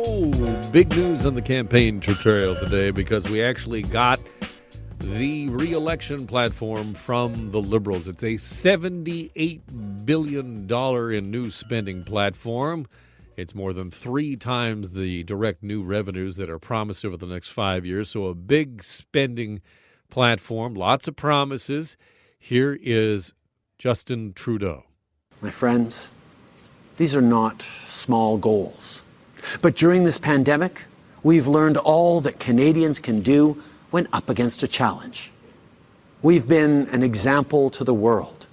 Oh, big news on the campaign trail today because we actually got the re-election platform from the Liberals. It's a $78 billion in new spending platform. It's more than three times the direct new revenues that are promised over the next five years. So, a big spending platform, lots of promises. Here is Justin Trudeau. My friends, these are not small goals. But during this pandemic, we've learned all that Canadians can do when up against a challenge. We've been an example to the world.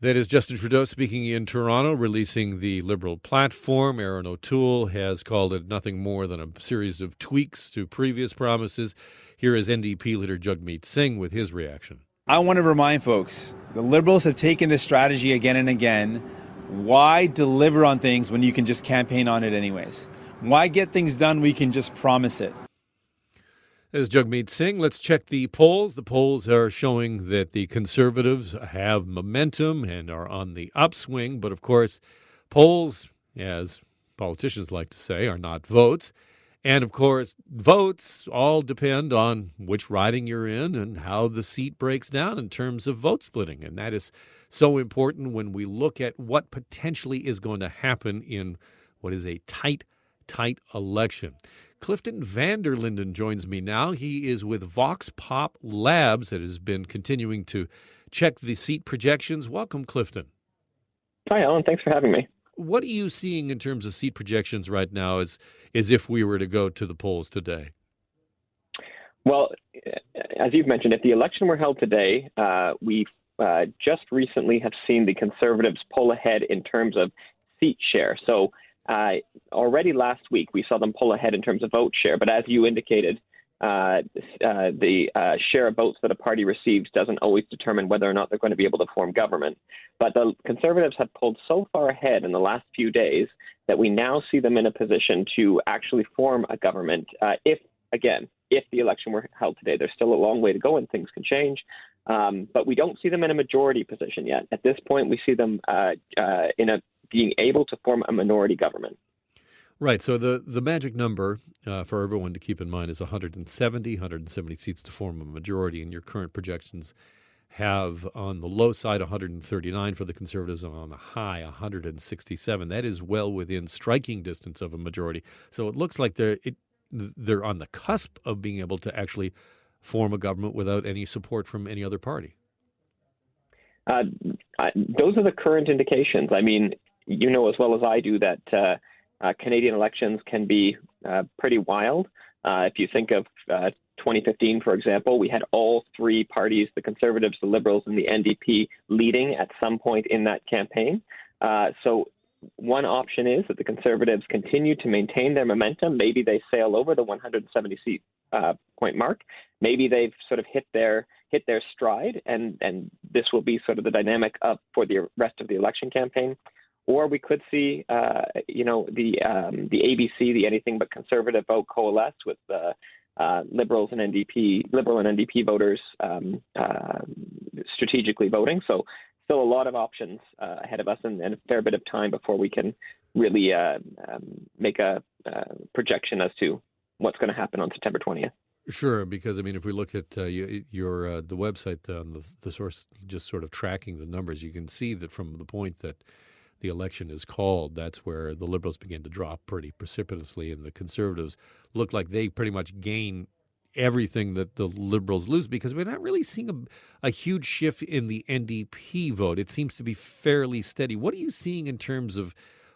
That is Justin Trudeau speaking in Toronto, releasing the Liberal platform. Erin O'Toole has called it nothing more than a series of tweaks to previous promises. Here is NDP leader Jagmeet Singh with his reaction. I want to remind folks the Liberals have taken this strategy again and again. Why deliver on things when you can just campaign on it anyways? Why get things done we can just promise it? As Jagmeet Singh, let's check the polls. The polls are showing that the Conservatives have momentum and are on the upswing. But of course, polls, as politicians like to say, are not votes. And of course, votes all depend on which riding you're in and how the seat breaks down in terms of vote splitting. And that is so important when we look at what potentially is going to happen in what is a tight, tight election. Clifton Vanderlinden joins me now. He is with Vox Pop Labs that has been continuing to check the seat projections. Welcome, Clifton. Hi, Alan. Thanks for having me. What are you seeing in terms of seat projections right now as, as if we were to go to the polls today? Well, as you've mentioned, if the election were held today, uh, we uh, just recently have seen the Conservatives pull ahead in terms of seat share. So uh, already last week, we saw them pull ahead in terms of vote share. But as you indicated, uh, uh, the uh, share of votes that a party receives doesn't always determine whether or not they're going to be able to form government. But the Conservatives have pulled so far ahead in the last few days that we now see them in a position to actually form a government uh, if, again, if the election were held today. There's still a long way to go and things can change. Um, but we don't see them in a majority position yet. At this point, we see them uh, uh, in a being able to form a minority government. Right. So the, the magic number uh, for everyone to keep in mind is 170, 170 seats to form a majority, and your current projections have on the low side 139 for the Conservatives and on the high 167. That is well within striking distance of a majority. So it looks like they're it, they're on the cusp of being able to actually form a government without any support from any other party. Uh, those are the current indications. I mean, you know as well as I do that uh, uh, Canadian elections can be uh, pretty wild. Uh, if you think of uh, 2015, for example, we had all three parties the Conservatives, the Liberals, and the NDP leading at some point in that campaign. So, one option is that the Conservatives continue to maintain their momentum. Maybe they sail over the 170 seat point mark. Maybe they've sort of hit their hit their stride, and and this will be sort of the dynamic up for the rest of the election campaign or we could see, uh, you know, the um, the ABC, the anything but conservative vote coalesce with the uh, liberals and NDP, liberal and NDP voters um, uh, strategically voting. So still a lot of options uh, ahead of us, and, and, a fair bit of time before we can really uh, um, make a uh, projection as to what's going to happen on September 20th. Sure, because I mean, if we look at uh, your uh, the website on the, the source, just sort of tracking the numbers, you can see that from the point that the election is called, that's where the Liberals begin to drop pretty precipitously, and the Conservatives look like they pretty much gain everything that the Liberals lose because we're not really seeing a, a huge shift in the NDP vote. It seems to be fairly steady. What are you seeing in terms of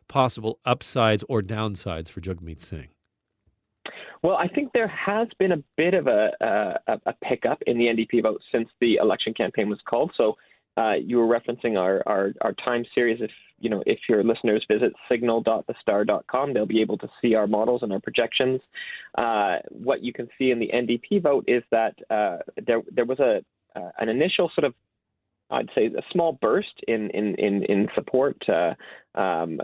possible upsides or downsides for Jagmeet Singh? Well, I think there has been a bit of a, a, a pickup in the NDP vote since the election campaign was called. So uh, you were referencing our, our, our time series. If you know, if your listeners visit signal.thestar.com, they'll be able to see our models and our projections. Uh, what you can see in the NDP vote is that uh, there there was a uh, an initial sort of I'd say a small burst in in in, in support uh, um,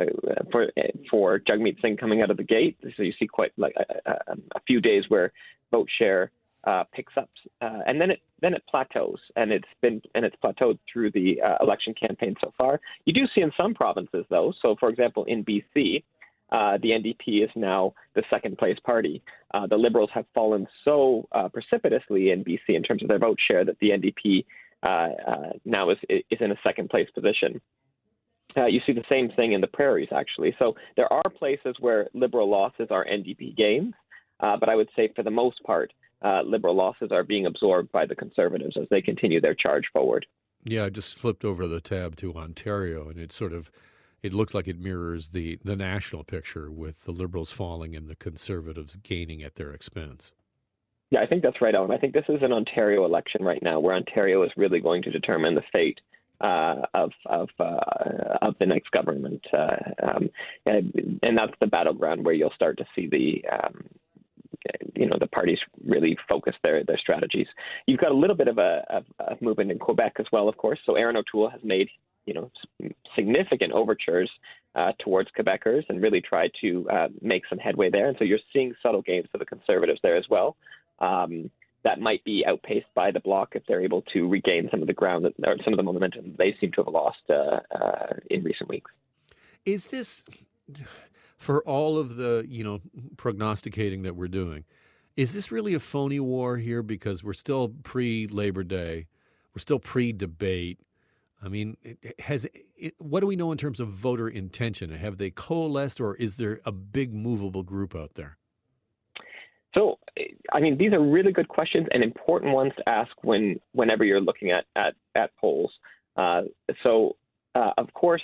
for for Jagmeet Singh coming out of the gate. So you see quite like a, a, few days where vote share uh, picks up, uh, and then it then it plateaus, and it's been and it's plateaued through the uh, election campaign so far. You do see in some provinces though. So, for example, in BC, uh, the NDP is now the second place party. Uh, the Liberals have fallen so precipitously in BC in terms of their vote share that the NDP uh, uh, now is, is in a second place position. Uh, you see the same thing in the prairies, actually. So there are places where Liberal losses are NDP gains, but I would say for the most part, Liberal losses are being absorbed by the Conservatives as they continue their charge forward. Yeah, I just flipped over the tab to Ontario, and it sort of it looks like it mirrors the the national picture with the Liberals falling and the Conservatives gaining at their expense. Yeah, I think that's right, Alan. I think this is an Ontario election right now, where Ontario is really going to determine the fate uh, of of uh, of the next government, uh, um, and, and, that's the battleground where you'll start to see the um, you know the parties really focus their their strategies. You've got a little bit of a, of movement in Quebec as well, of course. So Erin O'Toole has made you know significant overtures uh, towards Quebecers and really tried to uh, make some headway there. And so you're seeing subtle gains for the Conservatives there as well. Um, that might be outpaced by the bloc if they're able to regain some of the ground that, or some of the momentum they seem to have lost uh, uh in recent weeks. Is this for all of the you know prognosticating that we're doing? Is this really a phony war here because we're still pre Labor Day, we're still pre debate? I mean, has it, what do we know in terms of voter intention? Have they coalesced, or is there a big movable group out there? So, I mean, these are really good questions and important ones to ask when whenever you're looking at at, at polls. Uh, so, uh, of course,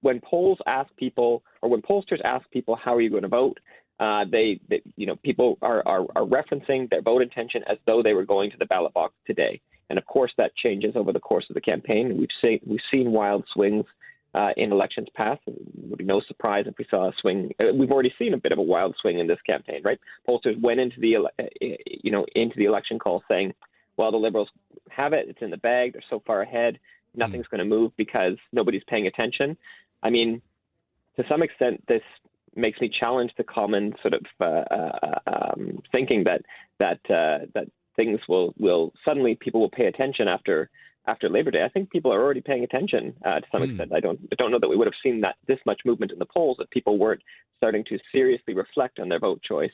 when polls ask people, or when pollsters ask people, how are you going to vote? Uh, they, they, you know, people are, are, are referencing their vote intention as though they were going to the ballot box today. And of course, that changes over the course of the campaign. We've seen we've seen wild swings uh, in elections past. It would be no surprise if we saw a swing. Uh, we've already seen a bit of a wild swing in this campaign, right? Pollsters went into the uh, you know into the election call saying, "Well, the Liberals have it; it's in the bag. They're so far ahead. Nothing's mm. going to move because nobody's paying attention." I mean, to some extent, this makes me challenge the common sort of uh, uh, um, thinking that that uh, that things will will suddenly people will pay attention after after Labor Day. I think people are already paying attention uh, to some mm. extent. I don't I don't know that we would have seen that this much movement in the polls if people weren't starting to seriously reflect on their vote choice.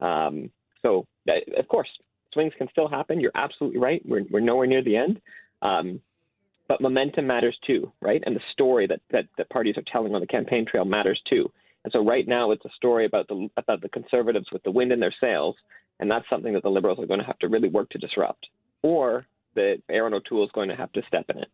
Um, so uh, of course swings can still happen. You're absolutely right. We're we're nowhere near the end. Um, but momentum matters too, right? And the story that, that, that parties are telling on the campaign trail matters too. And so right now it's a story about the about the conservatives with the wind in their sails and that's something that the Liberals are going to have to really work to disrupt, or that Erin O'Toole is going to have to step in it.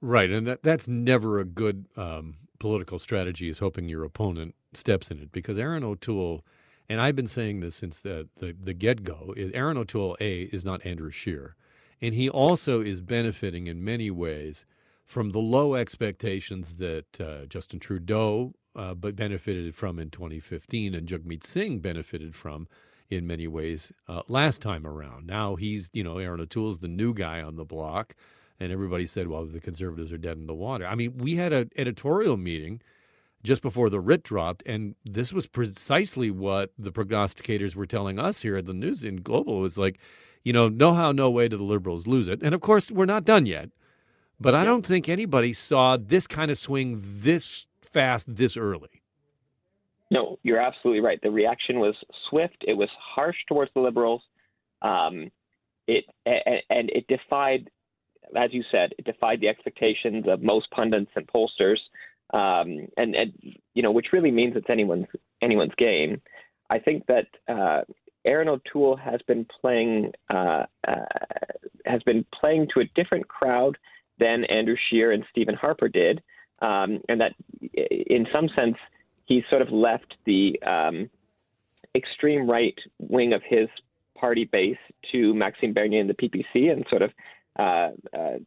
Right, and that that's never a good um, political strategy. Is hoping your opponent steps in it because Erin O'Toole, and I've been saying this since the the, the get go. Erin O'Toole a is not Andrew Scheer, and he also is benefiting in many ways from the low expectations that uh, Justin Trudeau uh, but benefited from in 2015, and Jagmeet Singh benefited from in many ways uh, last time around. Now he's, you know, Erin O'Toole's the new guy on the block, and everybody said, well, the conservatives are dead in the water. I mean, we had an editorial meeting just before the writ dropped, and this was precisely what the prognosticators were telling us here at the news in Global. It was like, you know, no how, no way do the liberals lose it. And of course, we're not done yet. But I don't think anybody saw this kind of swing this fast this early. No, you're absolutely right. The reaction was swift. It was harsh towards the liberals. Um, it and it defied, as you said, it defied the expectations of most pundits and pollsters, um, and, and you know, which really means it's anyone's anyone's game. I think that uh, Erin O'Toole has been playing uh, uh, has been playing to a different crowd than Andrew Scheer and Stephen Harper did um, and that in some sense he's sort of left the um, extreme right wing of his party base to Maxime Bernier and the PPC, and sort of uh, uh,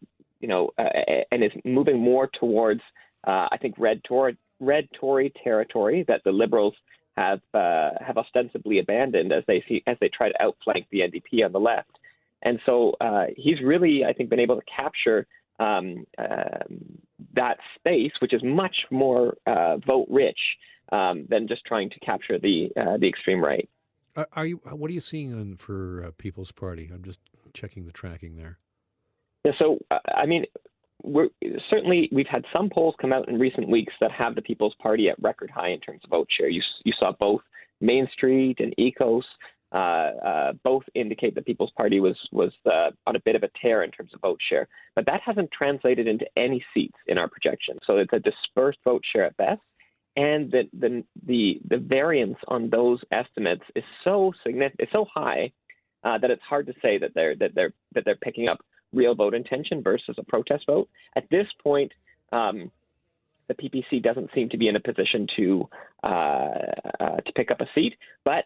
you know, uh, and is moving more towards uh, I think red Tory red Tory territory that the Liberals have uh, have ostensibly abandoned as they see as they try to outflank the NDP on the left. And so uh, he's really, I think, been able to capture um, uh, that space, which is much more vote rich um, than just trying to capture the uh, the extreme right. Are you? What are you seeing on, for uh, People's Party? I'm just checking the tracking there. Yeah, so uh, I mean, we're, certainly we've had some polls come out in recent weeks that have the People's Party at record high in terms of vote share. You, you saw both Main Street and Ekos. uh, uh, both indicate the People's Party was was uh, on a bit of a tear in terms of vote share, but that hasn't translated into any seats in our projection. So it's a dispersed vote share at best, and the the the, the variance on those estimates is so significant, it's so high uh, that it's hard to say that they're that they're that they're picking up real vote intention versus a protest vote. At this point. Um, the PPC doesn't seem to be in a position to uh, uh, to pick up a seat, but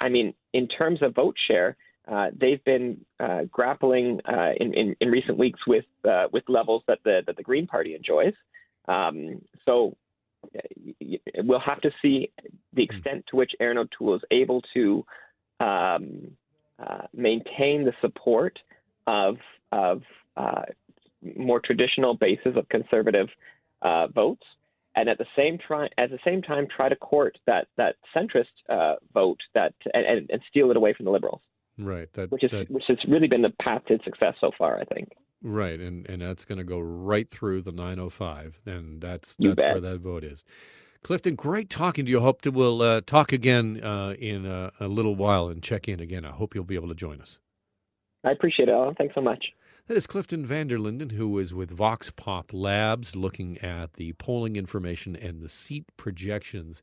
I mean, in terms of vote share, uh, they've been uh, grappling uh, in, in, in, recent weeks with uh, with levels that the that the Green Party enjoys. Um, so we'll have to see the extent to which Erin O'Toole is able to um, uh, maintain the support of of uh, more traditional bases of conservative votes and at the same try at the same time try to court that that centrist uh, vote that and, and, steal it away from the liberals. Right. That, which is that, which has really been the path to success so far, I think. Right, and and that's going to go right through the 905, and that's that's where that vote is. Clifton, great talking to you. Hope to we'll uh, talk again uh, in a, a little while and check in again. I hope you'll be able to join us. I appreciate it, Alan. Thanks so much. That is Clifton Vanderlinden, who is with Vox Pop Labs looking at the polling information and the seat projections.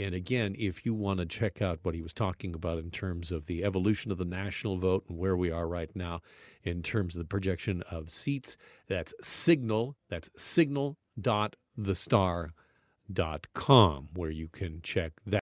And again, if you want to check out what he was talking about in terms of the evolution of the national vote and where we are right now in terms of the projection of seats, that's signal, that's signal.thestar.com, where you can check that.